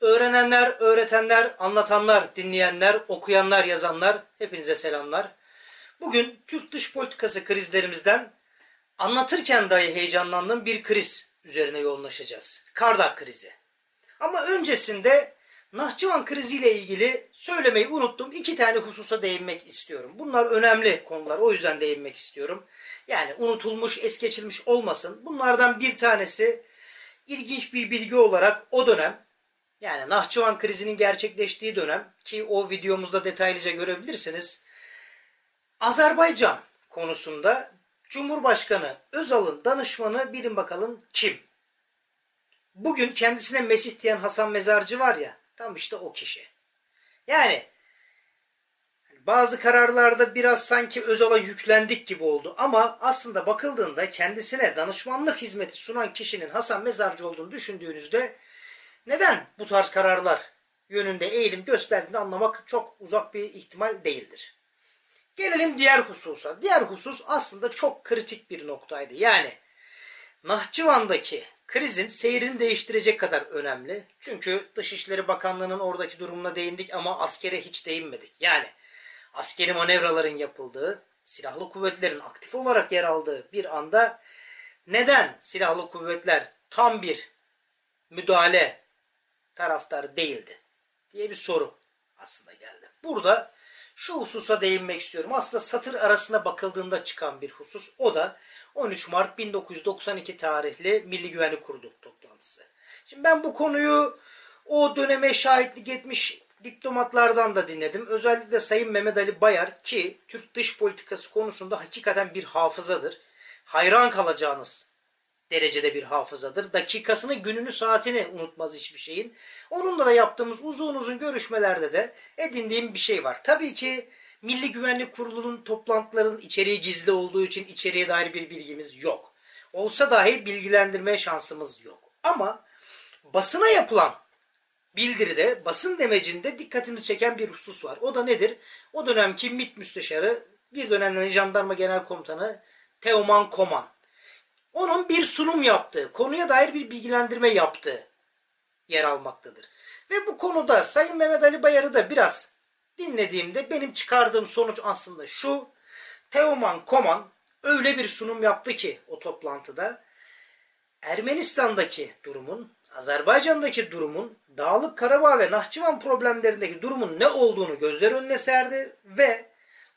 Öğrenenler, öğretenler, anlatanlar, dinleyenler, okuyanlar, yazanlar hepinize selamlar. Bugün Türk dış politikası krizlerimizden anlatırken dahi heyecanlandığım bir kriz üzerine yoğunlaşacağız. Kardak krizi. Ama öncesinde Nahçıvan kriziyle ilgili söylemeyi unuttum. iki tane hususa değinmek istiyorum. Bunlar önemli konular. O yüzden değinmek istiyorum. Yani unutulmuş, es geçilmiş olmasın. Bunlardan bir tanesi ilginç bir bilgi olarak o dönem yani Nahçıvan krizinin gerçekleştiği dönem ki o videomuzda detaylıca görebilirsiniz. Azerbaycan konusunda Cumhurbaşkanı Özal'ın danışmanı bilin bakalım kim? Bugün kendisine Mesih diyen Hasan Mezarcı var ya tam işte o kişi. Yani bazı kararlarda biraz sanki Özal'a yüklendik gibi oldu ama aslında bakıldığında kendisine danışmanlık hizmeti sunan kişinin Hasan Mezarcı olduğunu düşündüğünüzde neden bu tarz kararlar yönünde eğilim gösterdiğini anlamak çok uzak bir ihtimal değildir. Gelelim diğer hususa. Diğer husus aslında çok kritik bir noktaydı. Yani Nahçıvan'daki krizin seyrini değiştirecek kadar önemli. Çünkü Dışişleri Bakanlığı'nın oradaki durumuna değindik ama askere hiç değinmedik. Yani askeri manevraların yapıldığı, silahlı kuvvetlerin aktif olarak yer aldığı bir anda neden silahlı kuvvetler tam bir müdahale taraftarı değildi diye bir soru aslında geldi. Burada şu hususa değinmek istiyorum. Aslında satır arasına bakıldığında çıkan bir husus. O da 13 Mart 1992 tarihli Milli Güvenlik Kurulu toplantısı. Şimdi ben bu konuyu o döneme şahitlik etmiş diplomatlardan da dinledim. Özellikle Sayın Mehmet Ali Bayar ki Türk dış politikası konusunda hakikaten bir hafızadır. Hayran kalacağınız derecede bir hafızadır. Dakikasını, gününü, saatini unutmaz hiçbir şeyin. Onunla da yaptığımız uzun uzun görüşmelerde de edindiğim bir şey var. Tabii ki Milli Güvenlik Kurulu'nun toplantıların içeriği gizli olduğu için içeriye dair bir bilgimiz yok. Olsa dahi bilgilendirme şansımız yok. Ama basına yapılan bildiride, basın demecinde dikkatimizi çeken bir husus var. O da nedir? O dönemki MİT müsteşarı, bir dönem jandarma genel komutanı Teoman Koman onun bir sunum yaptığı, konuya dair bir bilgilendirme yaptığı yer almaktadır. Ve bu konuda Sayın Mehmet Ali Bayar'ı da biraz dinlediğimde benim çıkardığım sonuç aslında şu. Teoman Koman öyle bir sunum yaptı ki o toplantıda Ermenistan'daki durumun, Azerbaycan'daki durumun, Dağlık Karabağ ve Nahçıvan problemlerindeki durumun ne olduğunu gözler önüne serdi ve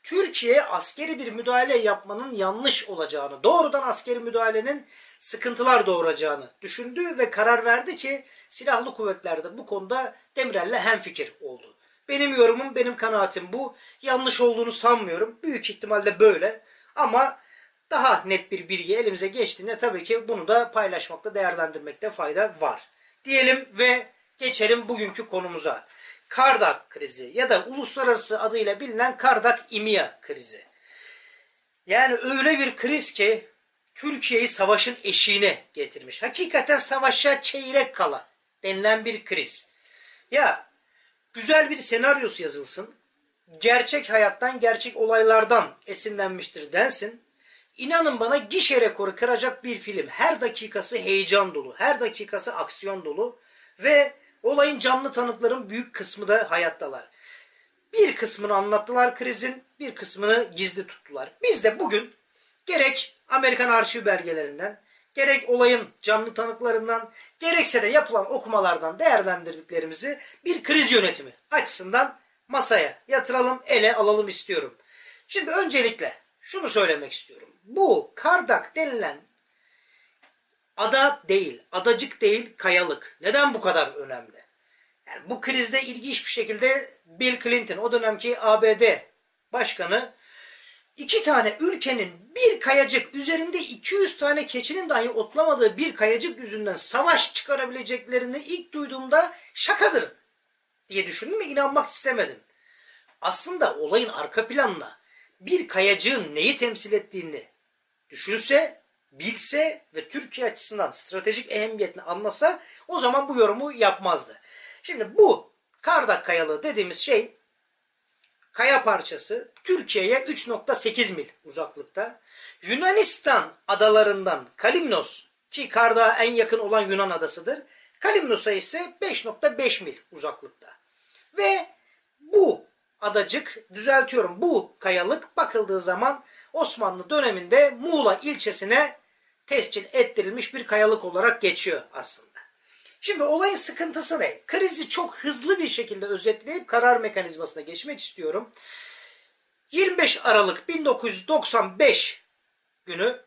Türkiye askeri bir müdahale yapmanın yanlış olacağını, doğrudan askeri müdahalenin sıkıntılar doğuracağını düşündü ve karar verdi ki silahlı kuvvetlerde bu konuda Demirel'le hemfikir oldu. Benim yorumum, benim kanaatim bu. Yanlış olduğunu sanmıyorum. Büyük ihtimalle böyle. Ama daha net bir bilgi elimize geçtiğinde tabii ki bunu da paylaşmakta, değerlendirmekte fayda var. Diyelim ve geçelim bugünkü konumuza. Kardak krizi ya da uluslararası adıyla bilinen Kardak İmia krizi. Yani öyle bir kriz ki Türkiye'yi savaşın eşiğine getirmiş. Hakikaten savaşa çeyrek kala denilen bir kriz. Ya güzel bir senaryosu yazılsın. Gerçek hayattan, gerçek olaylardan esinlenmiştir densin. İnanın bana gişe rekoru kıracak bir film. Her dakikası heyecan dolu, her dakikası aksiyon dolu ve Olayın canlı tanıkların büyük kısmı da hayattalar. Bir kısmını anlattılar krizin, bir kısmını gizli tuttular. Biz de bugün gerek Amerikan arşiv belgelerinden, gerek olayın canlı tanıklarından, gerekse de yapılan okumalardan değerlendirdiklerimizi bir kriz yönetimi açısından masaya yatıralım, ele alalım istiyorum. Şimdi öncelikle şunu söylemek istiyorum. Bu Kardak denilen ada değil, adacık değil, kayalık. Neden bu kadar önemli? Yani bu krizde ilginç bir şekilde Bill Clinton, o dönemki ABD başkanı iki tane ülkenin bir kayacık üzerinde 200 tane keçinin dahi otlamadığı bir kayacık yüzünden savaş çıkarabileceklerini ilk duyduğumda şakadır diye düşündüm ve inanmak istemedim. Aslında olayın arka planına bir kayacığın neyi temsil ettiğini düşünse, bilse ve Türkiye açısından stratejik ehemmiyetini anlasa o zaman bu yorumu yapmazdı. Şimdi bu Kardak kayalığı dediğimiz şey kaya parçası Türkiye'ye 3.8 mil uzaklıkta. Yunanistan adalarından Kalimnos ki Kardak'a en yakın olan Yunan adasıdır. Kalimnos'a ise 5.5 mil uzaklıkta. Ve bu adacık, düzeltiyorum bu kayalık bakıldığı zaman Osmanlı döneminde Muğla ilçesine tescil ettirilmiş bir kayalık olarak geçiyor aslında. Şimdi olayın sıkıntısı ne? Krizi çok hızlı bir şekilde özetleyip karar mekanizmasına geçmek istiyorum. 25 Aralık 1995 günü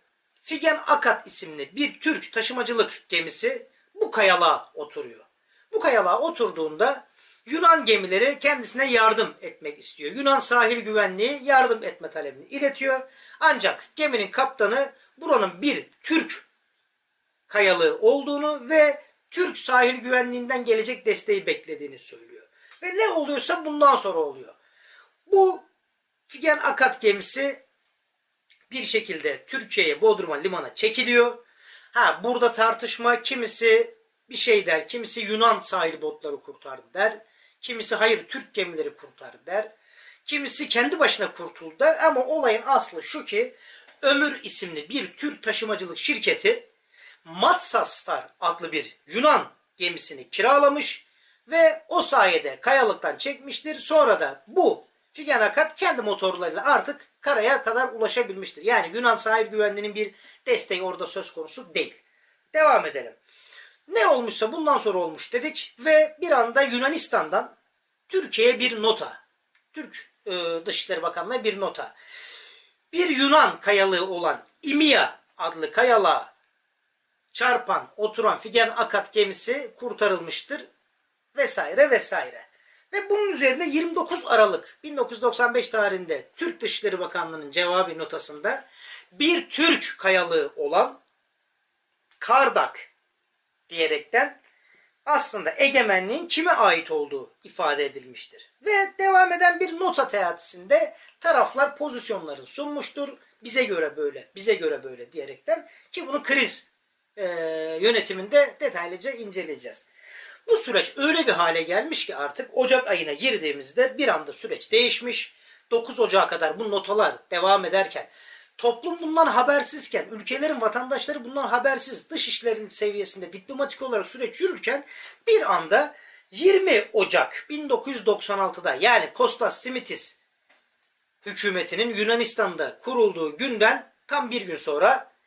Figen Akat isimli bir Türk taşımacılık gemisi bu kayalığa oturuyor. Bu kayalığa oturduğunda Yunan gemileri kendisine yardım etmek istiyor. Yunan sahil güvenliği yardım etme talebini iletiyor. Ancak geminin kaptanı buranın bir Türk kayalığı olduğunu ve Türk sahil güvenliğinden gelecek desteği beklediğini söylüyor. Ve ne oluyorsa bundan sonra oluyor. Bu Figen Akat gemisi bir şekilde Türkiye'ye Bodrum'a limana çekiliyor. Ha burada tartışma kimisi bir şey der, kimisi Yunan sahil botları kurtardı der. Kimisi hayır Türk gemileri kurtardı der. Kimisi kendi başına kurtuldu der ama olayın aslı şu ki Ömür isimli bir Türk taşımacılık şirketi Matsastar adlı bir Yunan gemisini kiralamış ve o sayede kayalıktan çekmiştir. Sonra da bu Figen Akat kendi motorlarıyla artık karaya kadar ulaşabilmiştir. Yani Yunan sahil güvenliğinin bir desteği orada söz konusu değil. Devam edelim. Ne olmuşsa bundan sonra olmuş dedik ve bir anda Yunanistan'dan Türkiye'ye bir nota. Türk e, Dışişleri Bakanlığı bir nota. Bir Yunan kayalığı olan İmia adlı kayalığa çarpan, oturan Figen Akat gemisi kurtarılmıştır vesaire vesaire. Ve bunun üzerine 29 Aralık 1995 tarihinde Türk Dışişleri Bakanlığı'nın cevabı notasında bir Türk kayalığı olan Kardak diyerekten aslında egemenliğin kime ait olduğu ifade edilmiştir. Ve devam eden bir nota teatisinde taraflar pozisyonlarını sunmuştur. Bize göre böyle, bize göre böyle diyerekten ki bunu kriz e, yönetiminde detaylıca inceleyeceğiz. Bu süreç öyle bir hale gelmiş ki artık Ocak ayına girdiğimizde bir anda süreç değişmiş. 9 Ocak'a kadar bu notalar devam ederken toplum bundan habersizken, ülkelerin vatandaşları bundan habersiz, dış işlerin seviyesinde diplomatik olarak süreç yürürken bir anda 20 Ocak 1996'da yani Kostas Simitis hükümetinin Yunanistan'da kurulduğu günden tam bir gün sonra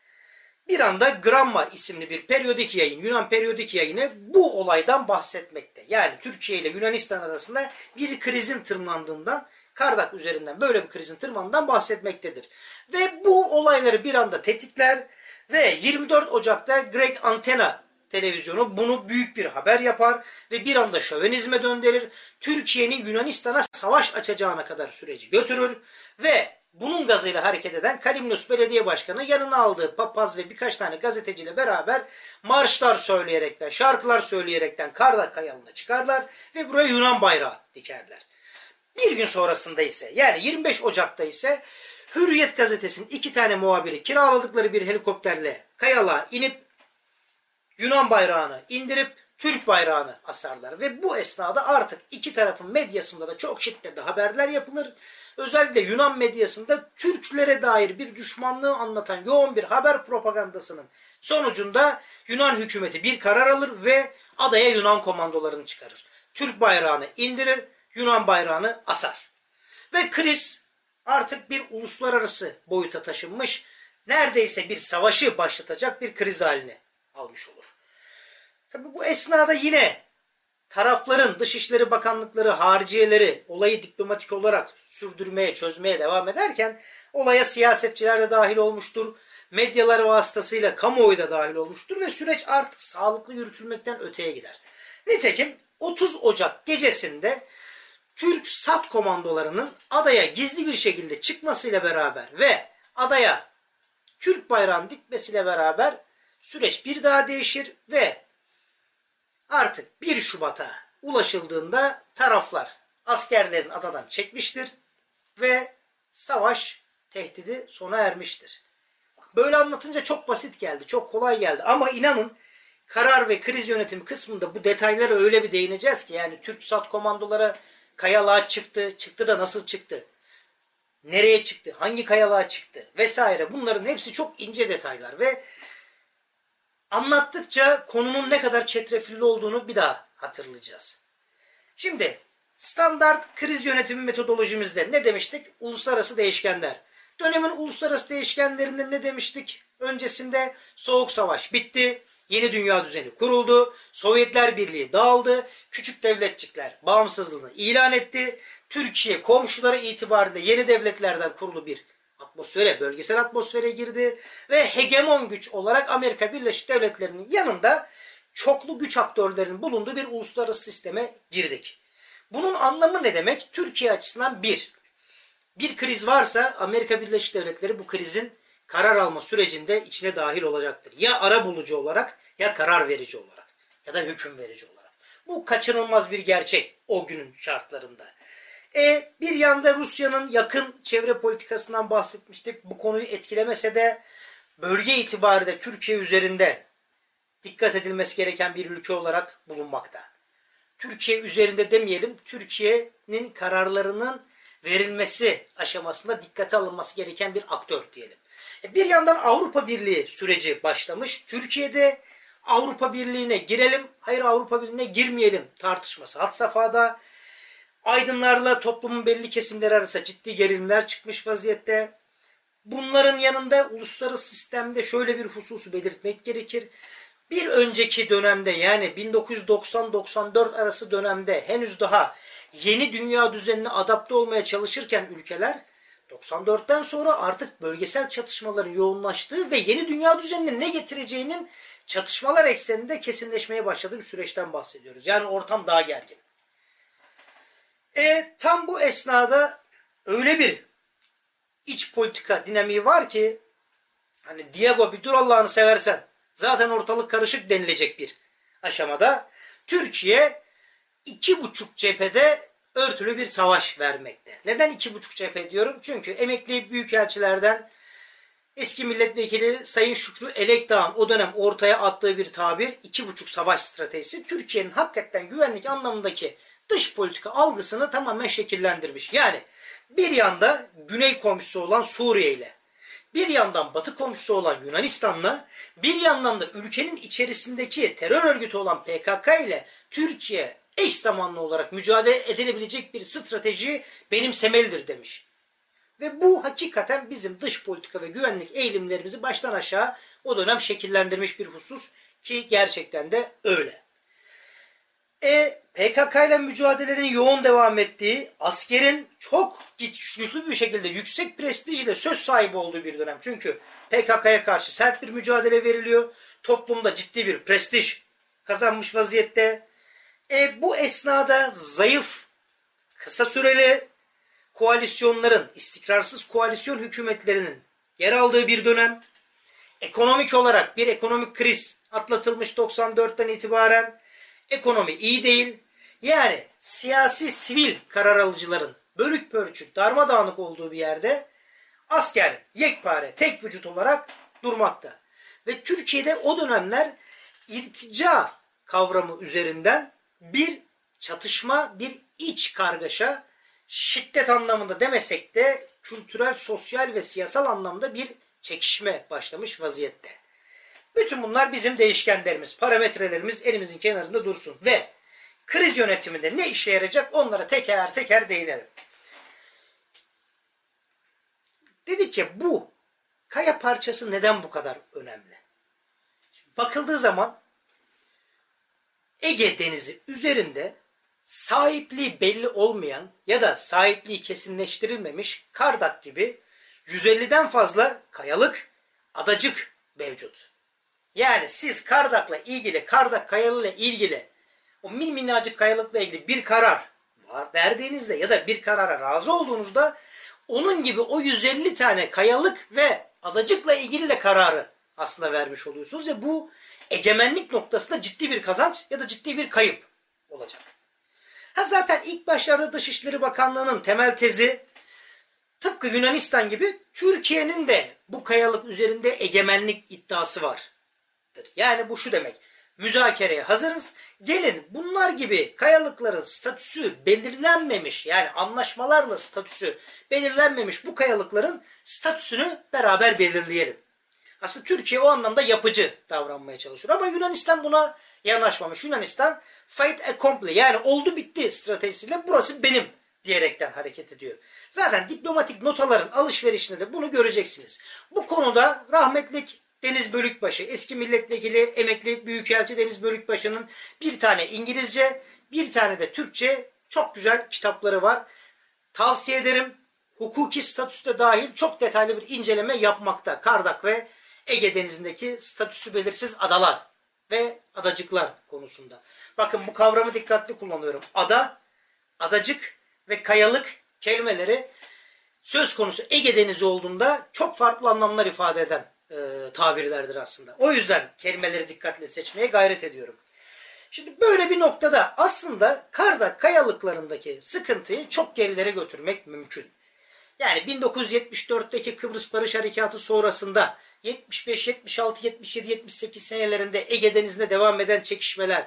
bir anda Gramma isimli bir periyodik yayın, Yunan periyodik yayını bu olaydan bahsetmekte. Yani Türkiye ile Yunanistan arasında bir krizin tırmandığından, Kardak üzerinden böyle bir krizin tırmandığından bahsetmektedir. Ve bu olayları bir anda tetikler ve 24 Ocak'ta Greg Antena televizyonu bunu büyük bir haber yapar ve bir anda şövenizme döndürür. Türkiye'nin Yunanistan'a savaş açacağına kadar süreci götürür ve bunun gazıyla hareket eden Kalimnos Belediye Başkanı yanına aldığı papaz ve birkaç tane gazeteciyle beraber marşlar söyleyerekten, şarkılar söyleyerekten Kardak Kayalı'na çıkarlar ve buraya Yunan bayrağı dikerler. Bir gün sonrasında ise yani 25 Ocak'ta ise Hürriyet gazetesinin iki tane muhabiri kiraladıkları bir helikopterle kayalığa inip Yunan bayrağını indirip Türk bayrağını asarlar. Ve bu esnada artık iki tarafın medyasında da çok şiddetli haberler yapılır. Özellikle Yunan medyasında Türklere dair bir düşmanlığı anlatan yoğun bir haber propagandasının sonucunda Yunan hükümeti bir karar alır ve adaya Yunan komandolarını çıkarır. Türk bayrağını indirir, Yunan bayrağını asar. Ve kriz artık bir uluslararası boyuta taşınmış, neredeyse bir savaşı başlatacak bir kriz haline almış olur. Tabi bu esnada yine tarafların Dışişleri Bakanlıkları, hariciyeleri olayı diplomatik olarak sürdürmeye, çözmeye devam ederken olaya siyasetçiler de dahil olmuştur. Medyalar vasıtasıyla kamuoyu da dahil olmuştur ve süreç artık sağlıklı yürütülmekten öteye gider. Nitekim 30 Ocak gecesinde Türk SAT komandolarının adaya gizli bir şekilde çıkmasıyla beraber ve adaya Türk bayrağını dikmesiyle beraber süreç bir daha değişir ve artık 1 Şubat'a ulaşıldığında taraflar askerlerin adadan çekmiştir ve savaş tehdidi sona ermiştir. Böyle anlatınca çok basit geldi, çok kolay geldi ama inanın karar ve kriz yönetimi kısmında bu detaylara öyle bir değineceğiz ki yani Türk SAT komandolara kayalığa çıktı, çıktı da nasıl çıktı? Nereye çıktı? Hangi kayalığa çıktı? Vesaire. Bunların hepsi çok ince detaylar ve Anlattıkça konunun ne kadar çetrefilli olduğunu bir daha hatırlayacağız. Şimdi standart kriz yönetimi metodolojimizde ne demiştik? Uluslararası değişkenler. Dönemin uluslararası değişkenlerinde ne demiştik? Öncesinde Soğuk Savaş bitti. Yeni dünya düzeni kuruldu. Sovyetler Birliği dağıldı. Küçük devletçikler bağımsızlığını ilan etti. Türkiye komşuları itibariyle yeni devletlerden kurulu bir atmosfere, bölgesel atmosfere girdi ve hegemon güç olarak Amerika Birleşik Devletleri'nin yanında çoklu güç aktörlerinin bulunduğu bir uluslararası sisteme girdik. Bunun anlamı ne demek? Türkiye açısından bir, bir kriz varsa Amerika Birleşik Devletleri bu krizin karar alma sürecinde içine dahil olacaktır. Ya ara bulucu olarak ya karar verici olarak ya da hüküm verici olarak. Bu kaçınılmaz bir gerçek o günün şartlarında. E, bir yanda Rusya'nın yakın çevre politikasından bahsetmiştik. Bu konuyu etkilemese de bölge itibariyle Türkiye üzerinde dikkat edilmesi gereken bir ülke olarak bulunmakta. Türkiye üzerinde demeyelim, Türkiye'nin kararlarının verilmesi aşamasında dikkate alınması gereken bir aktör diyelim. E, bir yandan Avrupa Birliği süreci başlamış. Türkiye'de Avrupa Birliği'ne girelim, hayır Avrupa Birliği'ne girmeyelim tartışması had safhada. Aydınlarla toplumun belli kesimleri arasında ciddi gerilimler çıkmış vaziyette. Bunların yanında uluslararası sistemde şöyle bir hususu belirtmek gerekir. Bir önceki dönemde yani 1990-94 arası dönemde henüz daha yeni dünya düzenine adapte olmaya çalışırken ülkeler 94'ten sonra artık bölgesel çatışmaların yoğunlaştığı ve yeni dünya düzeninin ne getireceğinin çatışmalar ekseninde kesinleşmeye başladığı bir süreçten bahsediyoruz. Yani ortam daha gergin. E, tam bu esnada öyle bir iç politika dinamiği var ki hani Diego bir dur Allah'ını seversen zaten ortalık karışık denilecek bir aşamada Türkiye iki buçuk cephede örtülü bir savaş vermekte. Neden iki buçuk cephe diyorum? Çünkü emekli büyükelçilerden eski milletvekili Sayın Şükrü Elekdağ'ın o dönem ortaya attığı bir tabir iki buçuk savaş stratejisi Türkiye'nin hakikaten güvenlik anlamındaki dış politika algısını tamamen şekillendirmiş. Yani bir yanda güney komşusu olan Suriye ile bir yandan batı komşusu olan Yunanistan'la bir yandan da ülkenin içerisindeki terör örgütü olan PKK ile Türkiye eş zamanlı olarak mücadele edilebilecek bir strateji benimsemelidir demiş. Ve bu hakikaten bizim dış politika ve güvenlik eğilimlerimizi baştan aşağı o dönem şekillendirmiş bir husus ki gerçekten de öyle. E, PKK ile mücadelelerin yoğun devam ettiği, askerin çok güçlü bir şekilde yüksek prestijle söz sahibi olduğu bir dönem. Çünkü PKK'ya karşı sert bir mücadele veriliyor. Toplumda ciddi bir prestij kazanmış vaziyette. E, bu esnada zayıf, kısa süreli koalisyonların, istikrarsız koalisyon hükümetlerinin yer aldığı bir dönem. Ekonomik olarak bir ekonomik kriz atlatılmış 94'ten itibaren. Ekonomi iyi değil. Yani siyasi sivil karar alıcıların bölük pörçük darmadağınık olduğu bir yerde asker yekpare tek vücut olarak durmakta. Ve Türkiye'de o dönemler irtica kavramı üzerinden bir çatışma, bir iç kargaşa, şiddet anlamında demesek de kültürel, sosyal ve siyasal anlamda bir çekişme başlamış vaziyette. Bütün bunlar bizim değişkenlerimiz, parametrelerimiz elimizin kenarında dursun ve kriz yönetiminde ne işe yarayacak onlara teker teker değinelim. Dedik ki bu kaya parçası neden bu kadar önemli? Bakıldığı zaman Ege Denizi üzerinde sahipliği belli olmayan ya da sahipliği kesinleştirilmemiş Kardak gibi 150'den fazla kayalık, adacık mevcut. Yani siz Kardak'la ilgili, Kardak kayalığıyla ilgili o min minnacık kayalıkla ilgili bir karar var verdiğinizde ya da bir karara razı olduğunuzda onun gibi o 150 tane kayalık ve adacıkla ilgili de kararı aslında vermiş oluyorsunuz ve bu egemenlik noktasında ciddi bir kazanç ya da ciddi bir kayıp olacak. Ha zaten ilk başlarda Dışişleri Bakanlığı'nın temel tezi tıpkı Yunanistan gibi Türkiye'nin de bu kayalık üzerinde egemenlik iddiası vardır. Yani bu şu demek. Müzakereye hazırız. Gelin bunlar gibi kayalıkların statüsü belirlenmemiş yani anlaşmalarla statüsü belirlenmemiş bu kayalıkların statüsünü beraber belirleyelim. Aslında Türkiye o anlamda yapıcı davranmaya çalışıyor. Ama Yunanistan buna yanaşmamış. Yunanistan fait accompli yani oldu bitti stratejisiyle burası benim diyerekten hareket ediyor. Zaten diplomatik notaların alışverişinde de bunu göreceksiniz. Bu konuda rahmetlik Deniz Bölükbaşı, eski milletvekili, emekli büyükelçi Deniz Bölükbaşı'nın bir tane İngilizce, bir tane de Türkçe çok güzel kitapları var. Tavsiye ederim. Hukuki statüste dahil çok detaylı bir inceleme yapmakta. Kardak ve Ege Denizi'ndeki statüsü belirsiz adalar ve adacıklar konusunda. Bakın bu kavramı dikkatli kullanıyorum. Ada, adacık ve kayalık kelimeleri söz konusu Ege Denizi olduğunda çok farklı anlamlar ifade eden e, tabirlerdir aslında. O yüzden kelimeleri dikkatle seçmeye gayret ediyorum. Şimdi böyle bir noktada aslında karda kayalıklarındaki sıkıntıyı çok gerilere götürmek mümkün. Yani 1974'teki Kıbrıs Barış Harekatı sonrasında 75, 76, 77, 78 senelerinde Ege Denizi'nde devam eden çekişmeler,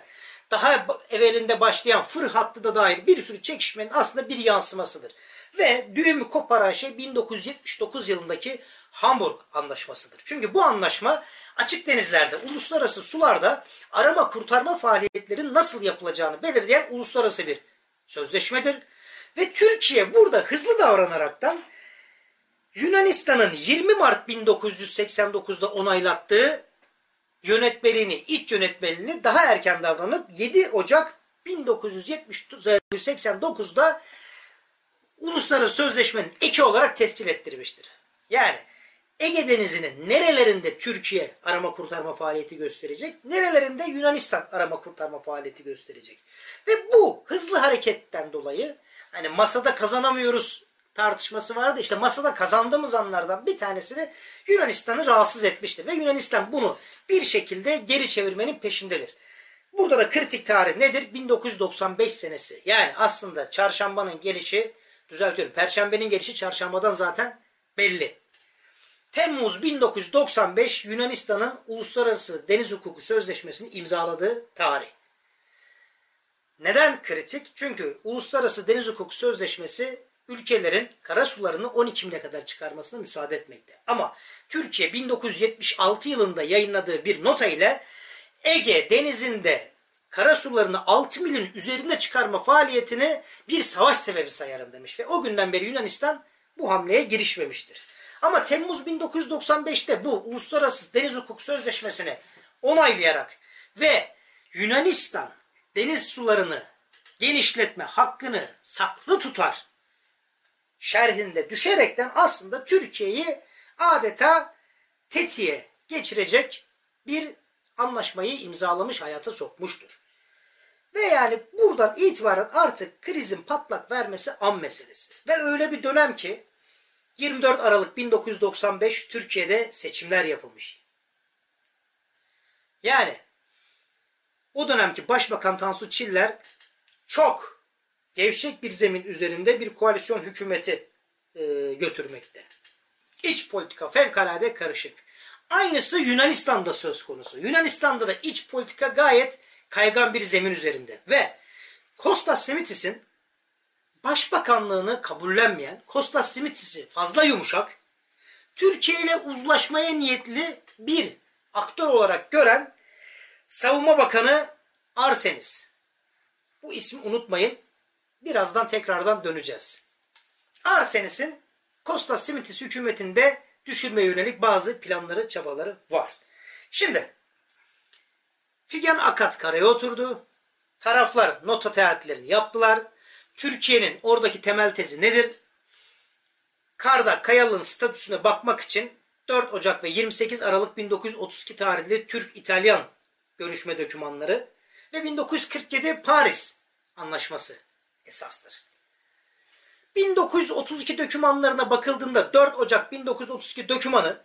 daha evvelinde başlayan Fır hattı da dair bir sürü çekişmenin aslında bir yansımasıdır. Ve düğümü koparan şey 1979 yılındaki Hamburg Anlaşması'dır. Çünkü bu anlaşma açık denizlerde, uluslararası sularda arama kurtarma faaliyetlerinin nasıl yapılacağını belirleyen uluslararası bir sözleşmedir. Ve Türkiye burada hızlı davranaraktan Yunanistan'ın 20 Mart 1989'da onaylattığı yönetmeliğini, iç yönetmeliğini daha erken davranıp 7 Ocak 1989'da uluslararası sözleşmenin eki olarak tescil ettirmiştir. Yani Ege Denizi'nin nerelerinde Türkiye arama kurtarma faaliyeti gösterecek, nerelerinde Yunanistan arama kurtarma faaliyeti gösterecek. Ve bu hızlı hareketten dolayı hani masada kazanamıyoruz tartışması vardı. İşte masada kazandığımız anlardan bir tanesini Yunanistan'ı rahatsız etmiştir. Ve Yunanistan bunu bir şekilde geri çevirmenin peşindedir. Burada da kritik tarih nedir? 1995 senesi. Yani aslında çarşambanın gelişi, düzeltiyorum, perşembenin gelişi çarşambadan zaten belli. Temmuz 1995 Yunanistan'ın Uluslararası Deniz Hukuku Sözleşmesi'ni imzaladığı tarih. Neden kritik? Çünkü Uluslararası Deniz Hukuku Sözleşmesi ülkelerin kara sularını 12 mile kadar çıkarmasına müsaade etmekte. Ama Türkiye 1976 yılında yayınladığı bir nota ile Ege denizinde kara sularını 6 milin üzerinde çıkarma faaliyetini bir savaş sebebi sayarım demiş. Ve o günden beri Yunanistan bu hamleye girişmemiştir. Ama Temmuz 1995'te bu Uluslararası Deniz Hukuk Sözleşmesi'ni onaylayarak ve Yunanistan deniz sularını genişletme hakkını saklı tutar şerhinde düşerekten aslında Türkiye'yi adeta tetiğe geçirecek bir anlaşmayı imzalamış hayata sokmuştur. Ve yani buradan itibaren artık krizin patlak vermesi an meselesi. Ve öyle bir dönem ki 24 Aralık 1995 Türkiye'de seçimler yapılmış. Yani o dönemki Başbakan Tansu Çiller çok gevşek bir zemin üzerinde bir koalisyon hükümeti e, götürmekte. İç politika fevkalade karışık. Aynısı Yunanistan'da söz konusu. Yunanistan'da da iç politika gayet kaygan bir zemin üzerinde. Ve Kostas Simitis'in başbakanlığını kabullenmeyen, Kostas Simitis'i fazla yumuşak, Türkiye ile uzlaşmaya niyetli bir aktör olarak gören Savunma Bakanı Arsenis. Bu ismi unutmayın. Birazdan tekrardan döneceğiz. Arsenis'in Kostas Simitis hükümetinde düşürme yönelik bazı planları, çabaları var. Şimdi Figen Akat karaya oturdu. Taraflar nota teatlerini yaptılar. Türkiye'nin oradaki temel tezi nedir? Karda Kayalı'nın statüsüne bakmak için 4 Ocak ve 28 Aralık 1932 tarihli Türk-İtalyan görüşme dokümanları ve 1947 Paris Anlaşması esastır. 1932 dokümanlarına bakıldığında 4 Ocak 1932 dokümanı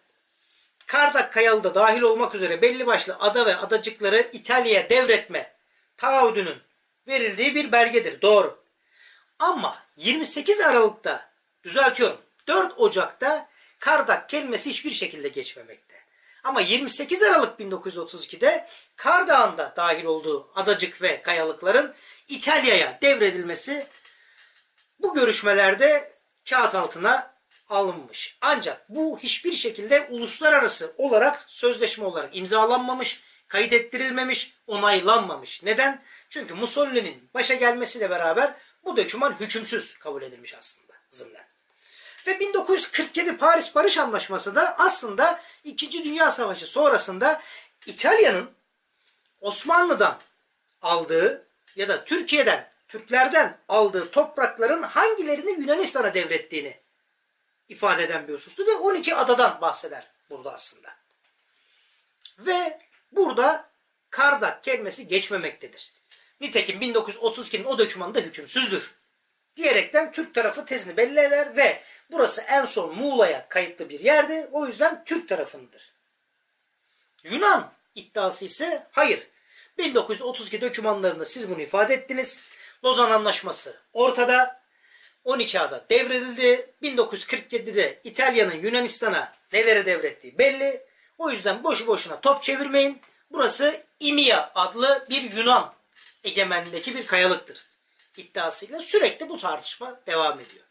Kardak Kayalı'da dahil olmak üzere belli başlı ada ve adacıkları İtalya'ya devretme taahhüdünün verildiği bir belgedir. Doğru. Ama 28 Aralık'ta düzeltiyorum 4 Ocak'ta Kardak kelimesi hiçbir şekilde geçmemekte. Ama 28 Aralık 1932'de Kardağ'ın da dahil olduğu adacık ve kayalıkların İtalya'ya devredilmesi bu görüşmelerde kağıt altına alınmış. Ancak bu hiçbir şekilde uluslararası olarak sözleşme olarak imzalanmamış, kayıt ettirilmemiş, onaylanmamış. Neden? Çünkü Mussolini'nin başa gelmesiyle beraber bu döküman hükümsüz kabul edilmiş aslında zımnen. Ve 1947 Paris Barış Anlaşması da aslında 2. Dünya Savaşı sonrasında İtalya'nın Osmanlı'dan aldığı ya da Türkiye'den, Türklerden aldığı toprakların hangilerini Yunanistan'a devrettiğini ifade eden bir husustu ve 12 adadan bahseder burada aslında. Ve burada Kardak kelimesi geçmemektedir. Nitekim 1932'nin o dokümanında hükümsüzdür. Diyerekten Türk tarafı tezini belli eder ve burası en son Muğla'ya kayıtlı bir yerdi. O yüzden Türk tarafındır. Yunan iddiası ise hayır. 1932 dokümanlarında siz bunu ifade ettiniz. Lozan Anlaşması ortada. 12 ada devredildi. 1947'de İtalya'nın Yunanistan'a nelere devrettiği belli. O yüzden boşu boşuna top çevirmeyin. Burası İmia adlı bir Yunan egemenliğindeki bir kayalıktır. iddiasıyla sürekli bu tartışma devam ediyor.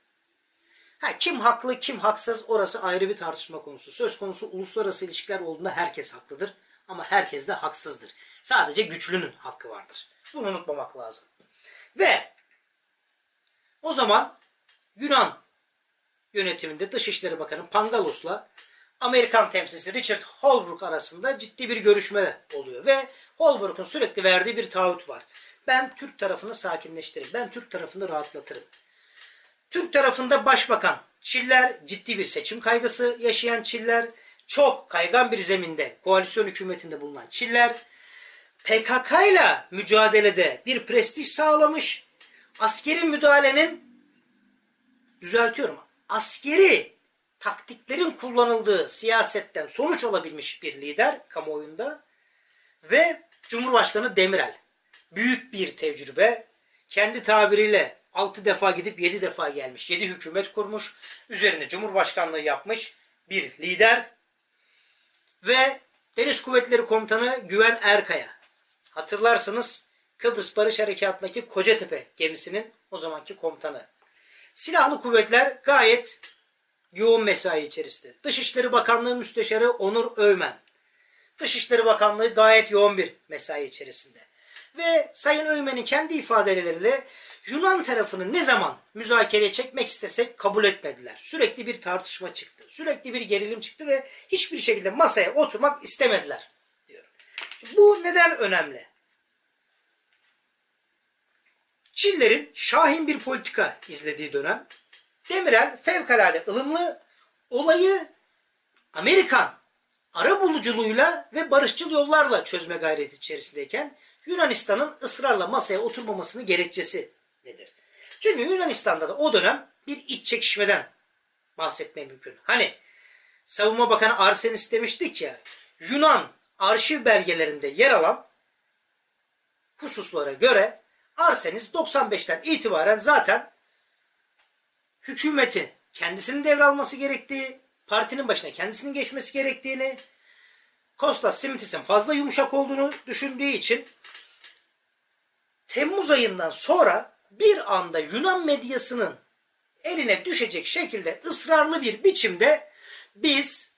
Ha, kim haklı kim haksız orası ayrı bir tartışma konusu. Söz konusu uluslararası ilişkiler olduğunda herkes haklıdır. Ama herkes de haksızdır. Sadece güçlünün hakkı vardır. Bunu unutmamak lazım. Ve o zaman Yunan yönetiminde Dışişleri Bakanı Pangalos'la Amerikan temsilcisi Richard Holbrooke arasında ciddi bir görüşme oluyor. Ve Holbrooke'un sürekli verdiği bir taahhüt var. Ben Türk tarafını sakinleştiririm. Ben Türk tarafını rahatlatırım. Türk tarafında başbakan Çiller ciddi bir seçim kaygısı yaşayan Çiller, çok kaygan bir zeminde koalisyon hükümetinde bulunan Çiller, PKK ile mücadelede bir prestij sağlamış, askeri müdahalenin düzeltiyorum, askeri taktiklerin kullanıldığı siyasetten sonuç alabilmiş bir lider kamuoyunda ve Cumhurbaşkanı Demirel. Büyük bir tecrübe. Kendi tabiriyle 6 defa gidip 7 defa gelmiş. 7 hükümet kurmuş. Üzerine Cumhurbaşkanlığı yapmış bir lider. Ve Deniz Kuvvetleri Komutanı Güven Erkaya. Hatırlarsınız Kıbrıs Barış Harekatı'ndaki Kocatepe gemisinin o zamanki komutanı. Silahlı kuvvetler gayet yoğun mesai içerisinde. Dışişleri Bakanlığı Müsteşarı Onur Övmen. Dışişleri Bakanlığı gayet yoğun bir mesai içerisinde. Ve Sayın Öymen'in kendi ifadeleriyle Yunan tarafını ne zaman müzakereye çekmek istesek kabul etmediler. Sürekli bir tartışma çıktı. Sürekli bir gerilim çıktı ve hiçbir şekilde masaya oturmak istemediler. Bu neden önemli? Çinlerin şahin bir politika izlediği dönem Demirel fevkalade ılımlı olayı Amerikan ara buluculuğuyla ve barışçıl yollarla çözme gayreti içerisindeyken Yunanistan'ın ısrarla masaya oturmamasını gerekçesi nedir? Çünkü Yunanistan'da da o dönem bir iç çekişmeden bahsetmek mümkün. Hani Savunma Bakanı Arsenis demiştik ya Yunan arşiv belgelerinde yer alan hususlara göre Arsenis 95'ten itibaren zaten hükümeti kendisinin devralması gerektiği, partinin başına kendisinin geçmesi gerektiğini, Kostas Simitis'in fazla yumuşak olduğunu düşündüğü için Temmuz ayından sonra bir anda Yunan medyasının eline düşecek şekilde ısrarlı bir biçimde biz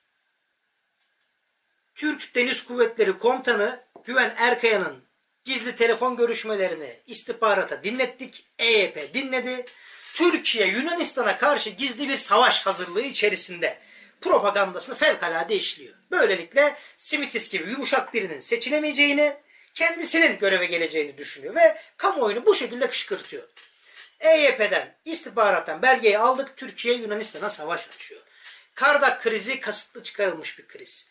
Türk Deniz Kuvvetleri Komutanı Güven Erkaya'nın gizli telefon görüşmelerini istihbarata dinlettik. EYP dinledi. Türkiye Yunanistan'a karşı gizli bir savaş hazırlığı içerisinde propagandasını fevkalade işliyor. Böylelikle Simitis gibi yumuşak birinin seçilemeyeceğini, kendisinin göreve geleceğini düşünüyor ve kamuoyunu bu şekilde kışkırtıyor. EYP'den, istihbarattan belgeyi aldık. Türkiye Yunanistan'a savaş açıyor. Kardak krizi kasıtlı çıkarılmış bir kriz.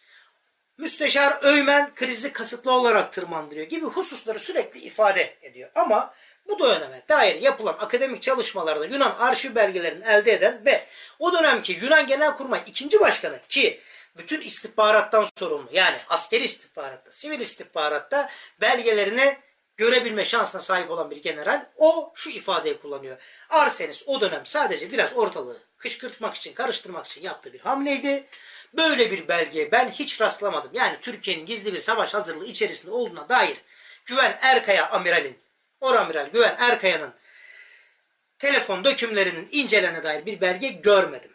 Müsteşar Öymen krizi kasıtlı olarak tırmandırıyor gibi hususları sürekli ifade ediyor. Ama bu döneme dair yapılan akademik çalışmalarda Yunan arşiv belgelerini elde eden ve o dönemki Yunan Genelkurmay ikinci başkanı ki bütün istihbarattan sorumlu yani askeri istihbaratta, sivil istihbaratta belgelerini görebilme şansına sahip olan bir general o şu ifadeyi kullanıyor. Arsenis o dönem sadece biraz ortalığı kışkırtmak için, karıştırmak için yaptığı bir hamleydi. Böyle bir belgeye ben hiç rastlamadım. Yani Türkiye'nin gizli bir savaş hazırlığı içerisinde olduğuna dair Güven Erkaya amiralin, oramiral Güven Erkaya'nın telefon dökümlerinin incelene dair bir belge görmedim.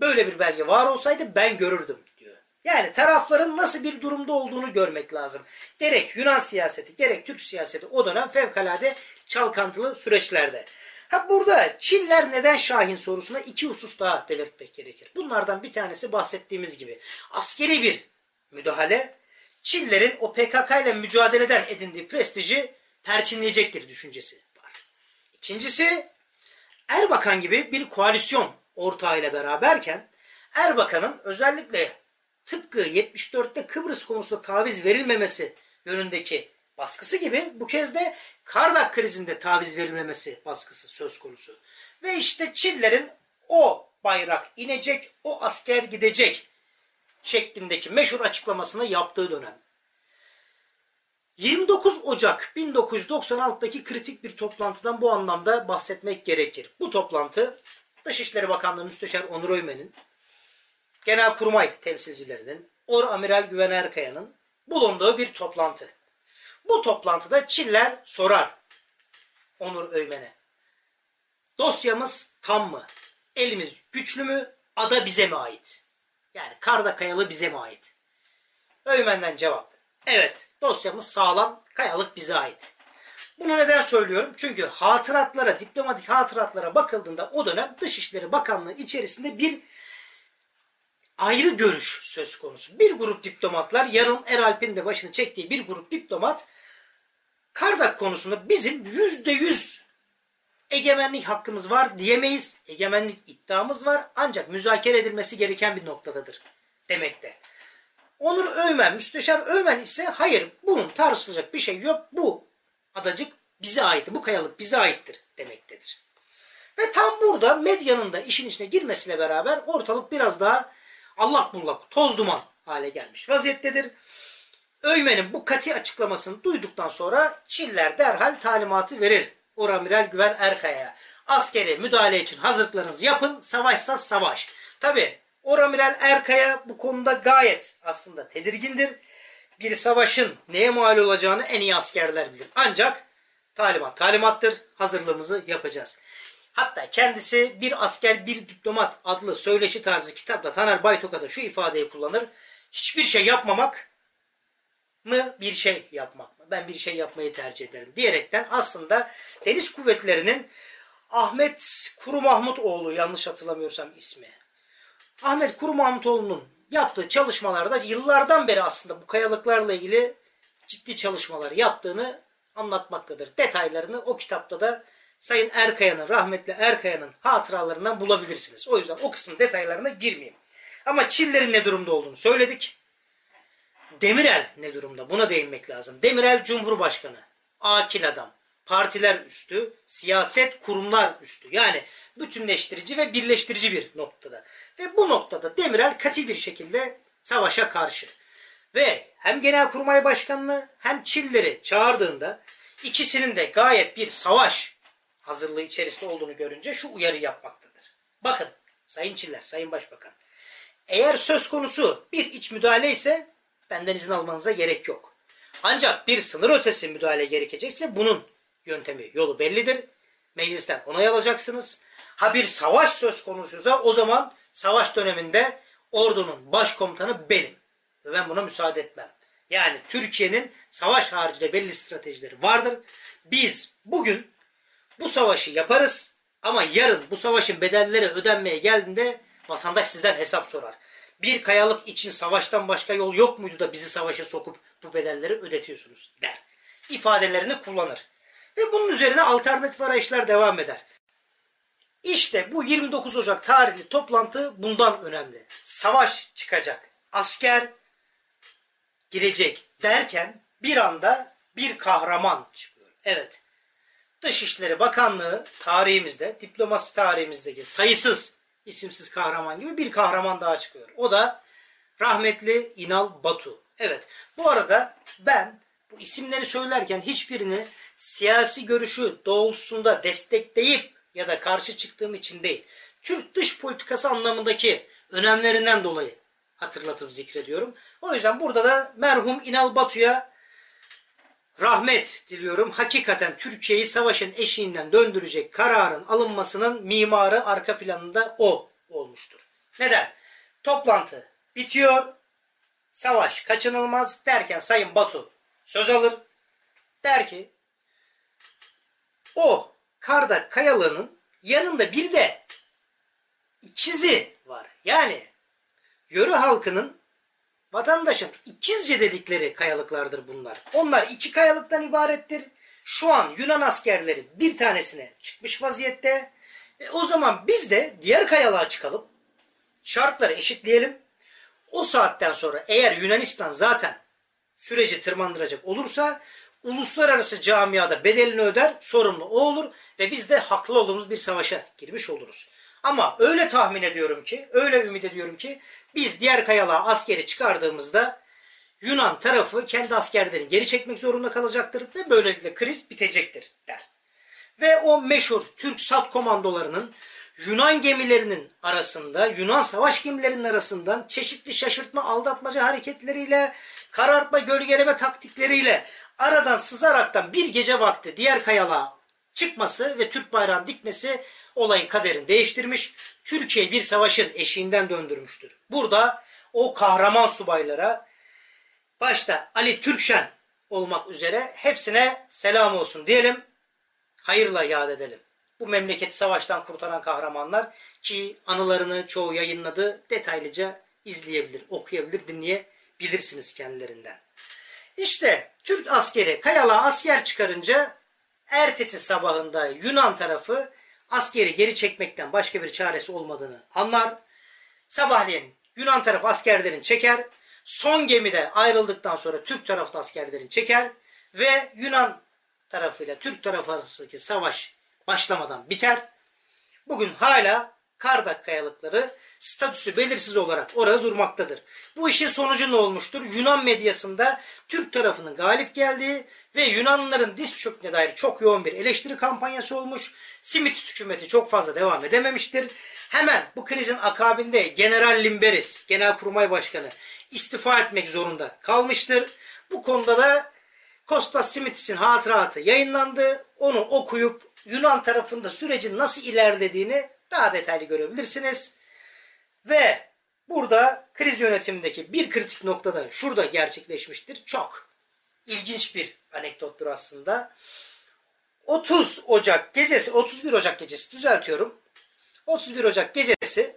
Böyle bir belge var olsaydı ben görürdüm diyor. Yani tarafların nasıl bir durumda olduğunu görmek lazım. Gerek Yunan siyaseti gerek Türk siyaseti o dönem fevkalade çalkantılı süreçlerde. Ha burada Çiller neden Şahin sorusuna iki husus daha belirtmek gerekir. Bunlardan bir tanesi bahsettiğimiz gibi askeri bir müdahale Çillerin o PKK ile mücadeleden edindiği prestiji perçinleyecektir düşüncesi var. İkincisi Erbakan gibi bir koalisyon ortağıyla beraberken Erbakan'ın özellikle tıpkı 74'te Kıbrıs konusunda taviz verilmemesi yönündeki baskısı gibi bu kez de Kardak krizinde taviz verilmemesi baskısı söz konusu. Ve işte Çillerin o bayrak inecek, o asker gidecek şeklindeki meşhur açıklamasını yaptığı dönem. 29 Ocak 1996'daki kritik bir toplantıdan bu anlamda bahsetmek gerekir. Bu toplantı Dışişleri Bakanlığı Müsteşar Onur Öymen'in, Genelkurmay temsilcilerinin, Or Amiral Güven Erkaya'nın bulunduğu bir toplantı. Bu toplantıda Çiller sorar Onur Öymen'e. Dosyamız tam mı? Elimiz güçlü mü? Ada bize mi ait? Yani Karda Kayalı bize mi ait? Öymen'den cevap. Evet, dosyamız sağlam, kayalık bize ait. Bunu neden söylüyorum? Çünkü hatıratlara, diplomatik hatıratlara bakıldığında o dönem Dışişleri Bakanlığı içerisinde bir ayrı görüş söz konusu. Bir grup diplomatlar, yarın Eralp'in de başını çektiği bir grup diplomat Kardak konusunda bizim yüzde yüz egemenlik hakkımız var diyemeyiz. Egemenlik iddiamız var ancak müzakere edilmesi gereken bir noktadadır demekte. Onur Öymen, Müsteşar Öymen ise hayır bunun tartışılacak bir şey yok. Bu adacık bize ait, bu kayalık bize aittir demektedir. Ve tam burada medyanın da işin içine girmesiyle beraber ortalık biraz daha allak bullak, toz duman hale gelmiş vaziyettedir. Öymen'in bu kati açıklamasını duyduktan sonra Çiller derhal talimatı verir. Oramiral Güven Erkaya'ya. Askeri müdahale için hazırlıklarınızı yapın, savaşsa savaş. Tabi Oramiral Erkaya bu konuda gayet aslında tedirgindir. Bir savaşın neye mal olacağını en iyi askerler bilir. Ancak talimat talimattır. Hazırlığımızı yapacağız. Hatta kendisi bir asker bir diplomat adlı söyleşi tarzı kitapta Taner Baytoka'da şu ifadeyi kullanır. Hiçbir şey yapmamak mı bir şey yapmak mı? Ben bir şey yapmayı tercih ederim diyerekten aslında deniz kuvvetlerinin Ahmet Kuru Mahmutoğlu yanlış hatırlamıyorsam ismi. Ahmet Kuru Mahmutoğlu'nun yaptığı çalışmalarda yıllardan beri aslında bu kayalıklarla ilgili ciddi çalışmalar yaptığını anlatmaktadır. Detaylarını o kitapta da Sayın Erkaya'nın, rahmetli Erkaya'nın hatıralarından bulabilirsiniz. O yüzden o kısmın detaylarına girmeyeyim. Ama Çillerin ne durumda olduğunu söyledik. Demirel ne durumda? Buna değinmek lazım. Demirel Cumhurbaşkanı. Akil adam. Partiler üstü, siyaset kurumlar üstü. Yani bütünleştirici ve birleştirici bir noktada. Ve bu noktada Demirel katı bir şekilde savaşa karşı. Ve hem Genelkurmay Başkanlığı hem Çilleri çağırdığında ikisinin de gayet bir savaş hazırlığı içerisinde olduğunu görünce şu uyarı yapmaktadır. Bakın Sayın Çiller, Sayın Başbakan. Eğer söz konusu bir iç müdahale ise benden izin almanıza gerek yok. Ancak bir sınır ötesi müdahale gerekecekse bunun yöntemi, yolu bellidir. Meclisten onay alacaksınız. Ha bir savaş söz konusuysa o zaman savaş döneminde ordunun başkomutanı benim. Ve ben buna müsaade etmem. Yani Türkiye'nin savaş haricinde belli stratejileri vardır. Biz bugün bu savaşı yaparız ama yarın bu savaşın bedelleri ödenmeye geldiğinde vatandaş sizden hesap sorar. Bir kayalık için savaştan başka yol yok muydu da bizi savaşa sokup bu bedelleri ödetiyorsunuz der. İfadelerini kullanır. Ve bunun üzerine alternatif arayışlar devam eder. İşte bu 29 Ocak tarihli toplantı bundan önemli. Savaş çıkacak. Asker girecek derken bir anda bir kahraman çıkıyor. Evet. Dışişleri Bakanlığı tarihimizde, diplomasi tarihimizdeki sayısız isimsiz kahraman gibi bir kahraman daha çıkıyor. O da rahmetli İnal Batu. Evet. Bu arada ben bu isimleri söylerken hiçbirini siyasi görüşü doğrultusunda destekleyip ya da karşı çıktığım için değil. Türk dış politikası anlamındaki önemlerinden dolayı hatırlatıp zikrediyorum. O yüzden burada da merhum İnal Batu'ya rahmet diliyorum. Hakikaten Türkiye'yi savaşın eşiğinden döndürecek kararın alınmasının mimarı arka planında o olmuştur. Neden? Toplantı bitiyor. Savaş kaçınılmaz derken Sayın Batu söz alır. Der ki o Kardak Kayalığı'nın yanında bir de ikizi var. Yani yörü halkının vatandaşın ikizce dedikleri kayalıklardır bunlar. Onlar iki kayalıktan ibarettir. Şu an Yunan askerleri bir tanesine çıkmış vaziyette. E, o zaman biz de diğer kayalığa çıkalım. Şartları eşitleyelim. O saatten sonra eğer Yunanistan zaten süreci tırmandıracak olursa uluslararası camiada bedelini öder, sorumlu o olur ve biz de haklı olduğumuz bir savaşa girmiş oluruz. Ama öyle tahmin ediyorum ki, öyle ümit ediyorum ki biz diğer kayalığa askeri çıkardığımızda Yunan tarafı kendi askerlerini geri çekmek zorunda kalacaktır ve böylelikle kriz bitecektir der. Ve o meşhur Türk sat komandolarının Yunan gemilerinin arasında, Yunan savaş gemilerinin arasından çeşitli şaşırtma, aldatmaca hareketleriyle, karartma, gölgeleme taktikleriyle aradan sızaraktan bir gece vakti diğer kayalığa çıkması ve Türk bayrağını dikmesi olayın kaderini değiştirmiş. Türkiye bir savaşın eşiğinden döndürmüştür. Burada o kahraman subaylara başta Ali Türkşen olmak üzere hepsine selam olsun diyelim. Hayırla yad edelim. Bu memleketi savaştan kurtaran kahramanlar ki anılarını çoğu yayınladı detaylıca izleyebilir, okuyabilir, dinleyebilirsiniz kendilerinden. İşte Türk askeri Kayalığa asker çıkarınca ertesi sabahında Yunan tarafı askeri geri çekmekten başka bir çaresi olmadığını anlar. Sabahleyin Yunan tarafı askerlerini çeker. Son gemide ayrıldıktan sonra Türk tarafı askerlerini çeker ve Yunan tarafıyla Türk tarafı arasındaki savaş başlamadan biter. Bugün hala Kardak kayalıkları statüsü belirsiz olarak orada durmaktadır. Bu işin sonucu ne olmuştur? Yunan medyasında Türk tarafının galip geldiği ve Yunanlıların diz çöküne dair çok yoğun bir eleştiri kampanyası olmuş. Simitis hükümeti çok fazla devam edememiştir. Hemen bu krizin akabinde General Limberis, Genelkurmay Başkanı istifa etmek zorunda kalmıştır. Bu konuda da Kostas Simitis'in hatıratı yayınlandı. Onu okuyup Yunan tarafında sürecin nasıl ilerlediğini daha detaylı görebilirsiniz. Ve burada kriz yönetimindeki bir kritik nokta da şurada gerçekleşmiştir. Çok ilginç bir anekdottur aslında. 30 Ocak gecesi, 31 Ocak gecesi düzeltiyorum. 31 Ocak gecesi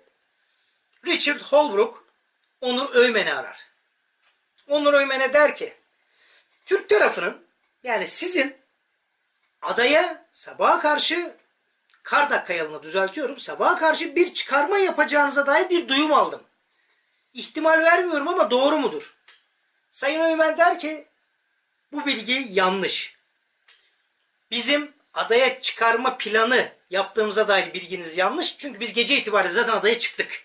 Richard Holbrook Onur Öymen'i arar. Onur Öymen'e der ki Türk tarafının yani sizin adaya sabaha karşı Kardak kayalını düzeltiyorum. Sabaha karşı bir çıkarma yapacağınıza dair bir duyum aldım. İhtimal vermiyorum ama doğru mudur? Sayın Öymen der ki bu bilgi yanlış. Bizim adaya çıkarma planı yaptığımıza dair bilginiz yanlış. Çünkü biz gece itibariyle zaten adaya çıktık.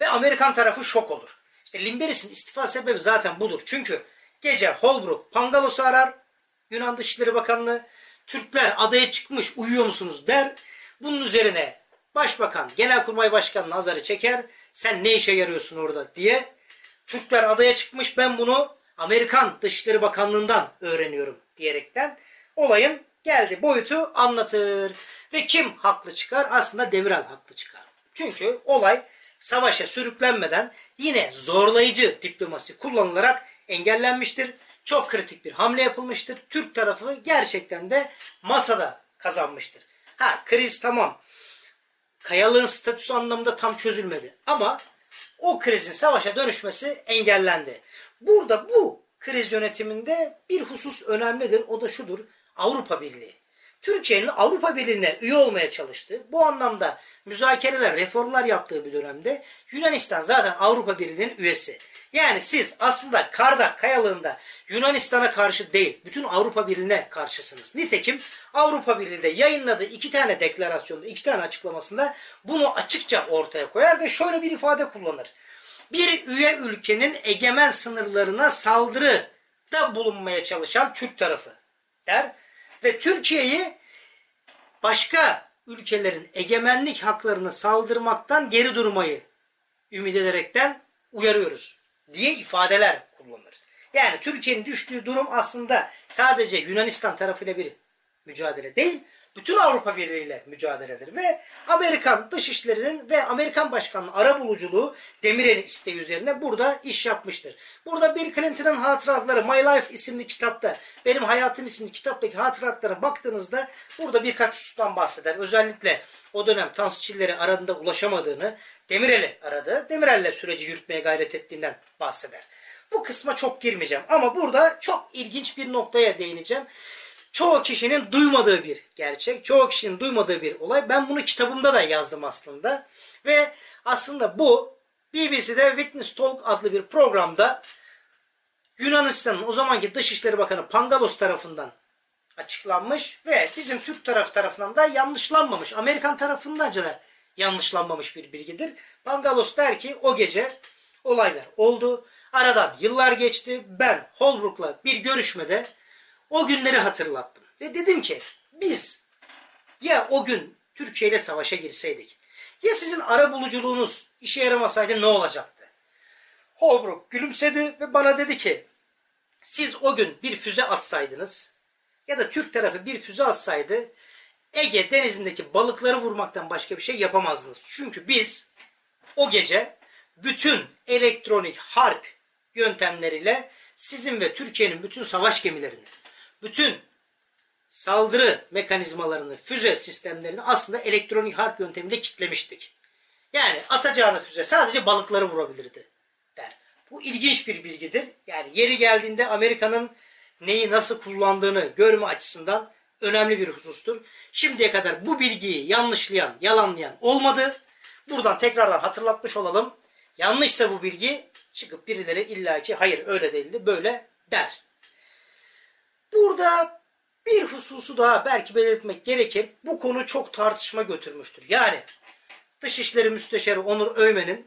Ve Amerikan tarafı şok olur. İşte Limberis'in istifa sebebi zaten budur. Çünkü gece Holbrook Pangalos'u arar. Yunan Dışişleri Bakanlığı. Türkler adaya çıkmış uyuyor musunuz der. Bunun üzerine Başbakan Genelkurmay Başkanı nazarı çeker. Sen ne işe yarıyorsun orada diye. Türkler adaya çıkmış ben bunu Amerikan Dışişleri Bakanlığı'ndan öğreniyorum diyerekten olayın geldi boyutu anlatır. Ve kim haklı çıkar? Aslında Demirel haklı çıkar. Çünkü olay savaşa sürüklenmeden yine zorlayıcı diplomasi kullanılarak engellenmiştir. Çok kritik bir hamle yapılmıştır. Türk tarafı gerçekten de masada kazanmıştır. Ha kriz tamam. Kayalığın statüsü anlamında tam çözülmedi. Ama o krizin savaşa dönüşmesi engellendi. Burada bu kriz yönetiminde bir husus önemlidir. O da şudur. Avrupa Birliği. Türkiye'nin Avrupa Birliği'ne üye olmaya çalıştı. Bu anlamda müzakereler, reformlar yaptığı bir dönemde Yunanistan zaten Avrupa Birliği'nin üyesi. Yani siz aslında Kardak Kayalığında Yunanistan'a karşı değil, bütün Avrupa Birliği'ne karşısınız. Nitekim Avrupa Birliği de yayınladığı iki tane deklarasyonda, iki tane açıklamasında bunu açıkça ortaya koyar ve şöyle bir ifade kullanır. Bir üye ülkenin egemen sınırlarına saldırı da bulunmaya çalışan Türk tarafı der ve Türkiye'yi başka ülkelerin egemenlik haklarını saldırmaktan geri durmayı ümit ederekten uyarıyoruz diye ifadeler kullanılır. Yani Türkiye'nin düştüğü durum aslında sadece Yunanistan tarafıyla bir mücadele değil, bütün Avrupa Birliği ile mücadeledir. Ve Amerikan dışişlerinin ve Amerikan başkanının ara buluculuğu Demirel'in isteği üzerine burada iş yapmıştır. Burada Bill Clinton'ın hatıratları My Life isimli kitapta, Benim Hayatım isimli kitaptaki hatıratlara baktığınızda burada birkaç husustan bahseder. Özellikle o dönem Tansu Çiller'e aradığında ulaşamadığını, Demirel'i aradı, Demirel'le süreci yürütmeye gayret ettiğinden bahseder. Bu kısma çok girmeyeceğim ama burada çok ilginç bir noktaya değineceğim çoğu kişinin duymadığı bir gerçek, çoğu kişinin duymadığı bir olay. Ben bunu kitabımda da yazdım aslında. Ve aslında bu BBC'de Witness Talk adlı bir programda Yunanistan'ın o zamanki Dışişleri Bakanı Pangalos tarafından açıklanmış ve bizim Türk tarafı tarafından da yanlışlanmamış. Amerikan tarafından da yanlışlanmamış bir bilgidir. Pangalos der ki o gece olaylar oldu. Aradan yıllar geçti. Ben Holbrook'la bir görüşmede o günleri hatırlattım. Ve dedim ki biz ya o gün Türkiye ile savaşa girseydik ya sizin ara buluculuğunuz işe yaramasaydı ne olacaktı? Holbrook gülümsedi ve bana dedi ki siz o gün bir füze atsaydınız ya da Türk tarafı bir füze atsaydı Ege denizindeki balıkları vurmaktan başka bir şey yapamazdınız. Çünkü biz o gece bütün elektronik harp yöntemleriyle sizin ve Türkiye'nin bütün savaş gemilerini bütün saldırı mekanizmalarını, füze sistemlerini aslında elektronik harp yöntemiyle kitlemiştik. Yani atacağını füze sadece balıkları vurabilirdi der. Bu ilginç bir bilgidir. Yani yeri geldiğinde Amerika'nın neyi nasıl kullandığını görme açısından önemli bir husustur. Şimdiye kadar bu bilgiyi yanlışlayan, yalanlayan olmadı. Buradan tekrardan hatırlatmış olalım. Yanlışsa bu bilgi çıkıp birileri illaki hayır öyle değildi böyle der. Burada bir hususu daha belki belirtmek gerekir. Bu konu çok tartışma götürmüştür. Yani Dışişleri Müsteşarı Onur Öymen'in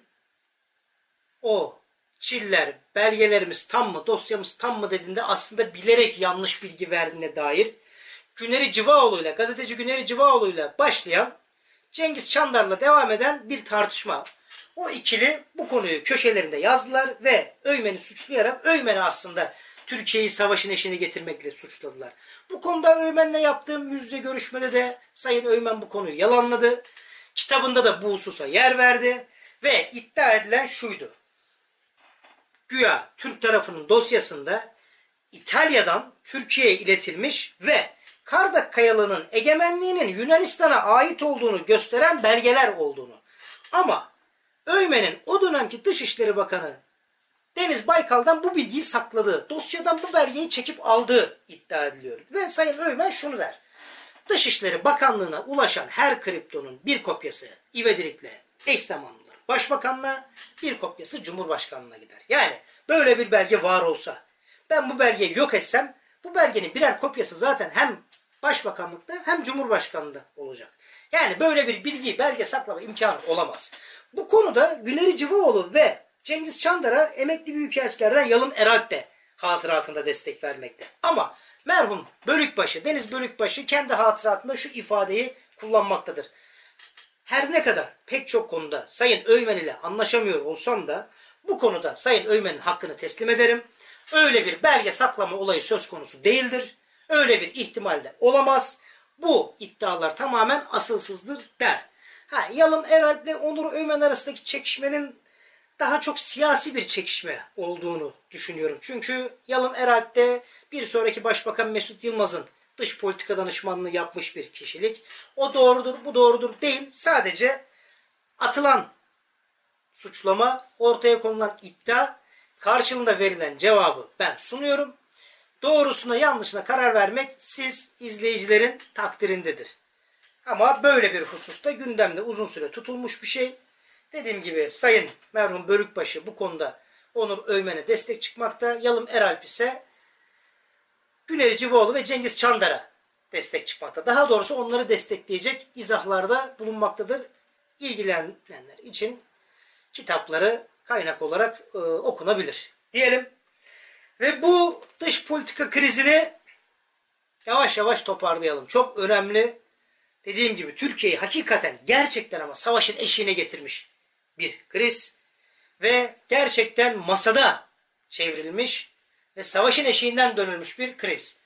o çiller, belgelerimiz tam mı, dosyamız tam mı dediğinde aslında bilerek yanlış bilgi verdiğine dair Güneri Civaoğlu ile, gazeteci Güneri Civaoğlu ile başlayan Cengiz Çandar'la devam eden bir tartışma. O ikili bu konuyu köşelerinde yazdılar ve Öymen'i suçlayarak Öymen'i aslında Türkiye'yi savaşın eşine getirmekle suçladılar. Bu konuda Öymen'le yaptığım yüzde görüşmede de Sayın Öymen bu konuyu yalanladı. Kitabında da bu hususa yer verdi ve iddia edilen şuydu. Güya Türk tarafının dosyasında İtalya'dan Türkiye'ye iletilmiş ve Kardak Kayalı'nın egemenliğinin Yunanistan'a ait olduğunu gösteren belgeler olduğunu. Ama Öymen'in o dönemki Dışişleri Bakanı Deniz Baykal'dan bu bilgiyi sakladı. Dosyadan bu belgeyi çekip aldığı iddia ediliyor. Ve Sayın Öymen şunu der. Dışişleri Bakanlığı'na ulaşan her kriptonun bir kopyası ivedilikle eş zamanlıdır. Başbakanlığa bir kopyası Cumhurbaşkanlığına gider. Yani böyle bir belge var olsa ben bu belgeyi yok etsem bu belgenin birer kopyası zaten hem Başbakanlıkta hem Cumhurbaşkanlığında olacak. Yani böyle bir bilgi belge saklama imkanı olamaz. Bu konuda Güneri Civaoğlu ve Cengiz Çandar'a emekli büyükelçilerden Yalın Eralp de hatıratında destek vermekte. Ama merhum Bölükbaşı, Deniz Bölükbaşı kendi hatıratında şu ifadeyi kullanmaktadır. Her ne kadar pek çok konuda Sayın Öymen ile anlaşamıyor olsam da bu konuda Sayın Öymen'in hakkını teslim ederim. Öyle bir belge saklama olayı söz konusu değildir. Öyle bir ihtimal de olamaz. Bu iddialar tamamen asılsızdır der. Ha, Yalım Eralp ile Onur Öymen arasındaki çekişmenin daha çok siyasi bir çekişme olduğunu düşünüyorum. Çünkü Yalım Eralp'te bir sonraki Başbakan Mesut Yılmaz'ın dış politika danışmanlığı yapmış bir kişilik. O doğrudur, bu doğrudur değil. Sadece atılan suçlama, ortaya konulan iddia, karşılığında verilen cevabı ben sunuyorum. Doğrusuna yanlışına karar vermek siz izleyicilerin takdirindedir. Ama böyle bir hususta gündemde uzun süre tutulmuş bir şey. Dediğim gibi Sayın merhum Bölükbaşı bu konuda Onur Öymen'e destek çıkmakta. Yalım Eralp ise Güneri Civoğlu ve Cengiz Çandar'a destek çıkmakta. Daha doğrusu onları destekleyecek izahlarda bulunmaktadır. İlgilenenler için kitapları kaynak olarak e, okunabilir. Diyelim. Ve bu dış politika krizini yavaş yavaş toparlayalım. Çok önemli. Dediğim gibi Türkiye'yi hakikaten gerçekten ama savaşın eşiğine getirmiş bir kriz ve gerçekten masada çevrilmiş ve savaşın eşiğinden dönülmüş bir kriz.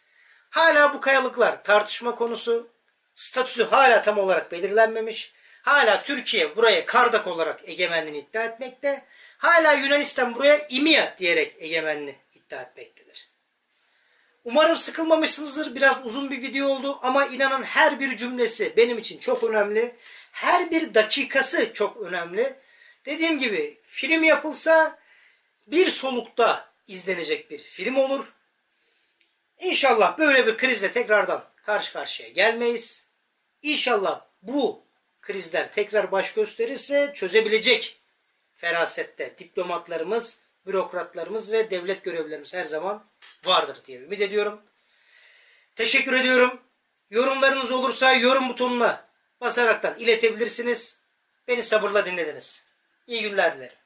Hala bu kayalıklar tartışma konusu. statüsü hala tam olarak belirlenmemiş. Hala Türkiye buraya Kardak olarak egemenliğini iddia etmekte. Hala Yunanistan buraya İmia diyerek egemenliğini iddia etmektedir. Umarım sıkılmamışsınızdır. Biraz uzun bir video oldu ama inanın her bir cümlesi benim için çok önemli. Her bir dakikası çok önemli. Dediğim gibi film yapılsa bir solukta izlenecek bir film olur. İnşallah böyle bir krizle tekrardan karşı karşıya gelmeyiz. İnşallah bu krizler tekrar baş gösterirse çözebilecek ferasette diplomatlarımız, bürokratlarımız ve devlet görevlilerimiz her zaman vardır diye ümit ediyorum. Teşekkür ediyorum. Yorumlarınız olursa yorum butonuna basaraktan iletebilirsiniz. Beni sabırla dinlediniz. İyi günler dilerim.